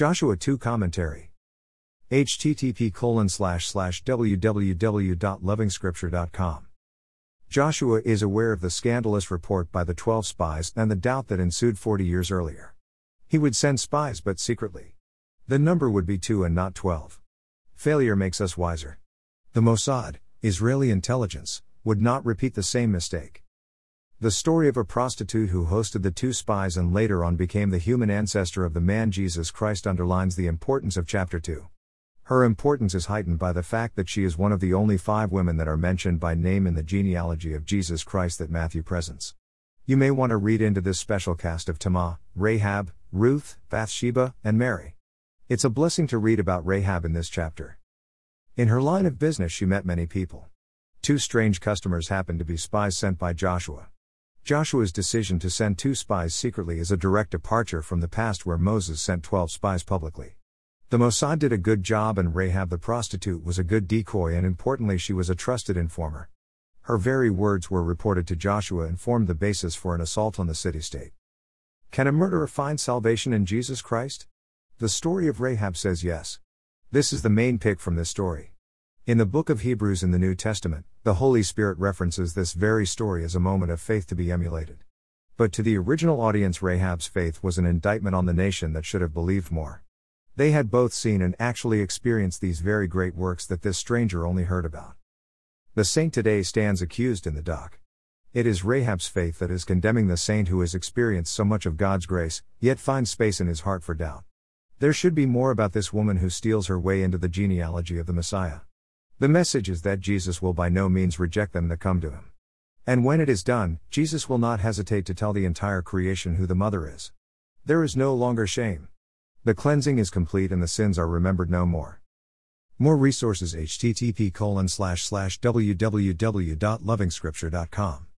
Joshua 2 Commentary. http www.lovingscripture.com. Joshua is aware of the scandalous report by the twelve spies and the doubt that ensued 40 years earlier. He would send spies but secretly. The number would be two and not 12. Failure makes us wiser. The Mossad, Israeli intelligence, would not repeat the same mistake. The story of a prostitute who hosted the two spies and later on became the human ancestor of the man Jesus Christ underlines the importance of chapter 2. Her importance is heightened by the fact that she is one of the only five women that are mentioned by name in the genealogy of Jesus Christ that Matthew presents. You may want to read into this special cast of Tamar, Rahab, Ruth, Bathsheba, and Mary. It's a blessing to read about Rahab in this chapter. In her line of business, she met many people. Two strange customers happened to be spies sent by Joshua. Joshua's decision to send two spies secretly is a direct departure from the past where Moses sent 12 spies publicly. The Mossad did a good job, and Rahab the prostitute was a good decoy, and importantly, she was a trusted informer. Her very words were reported to Joshua and formed the basis for an assault on the city state. Can a murderer find salvation in Jesus Christ? The story of Rahab says yes. This is the main pick from this story. In the book of Hebrews in the New Testament, the Holy Spirit references this very story as a moment of faith to be emulated. But to the original audience, Rahab's faith was an indictment on the nation that should have believed more. They had both seen and actually experienced these very great works that this stranger only heard about. The saint today stands accused in the dock. It is Rahab's faith that is condemning the saint who has experienced so much of God's grace, yet finds space in his heart for doubt. There should be more about this woman who steals her way into the genealogy of the Messiah. The message is that Jesus will by no means reject them that come to him. And when it is done, Jesus will not hesitate to tell the entire creation who the mother is. There is no longer shame. The cleansing is complete and the sins are remembered no more. More resources http colon slash slash www.lovingscripture.com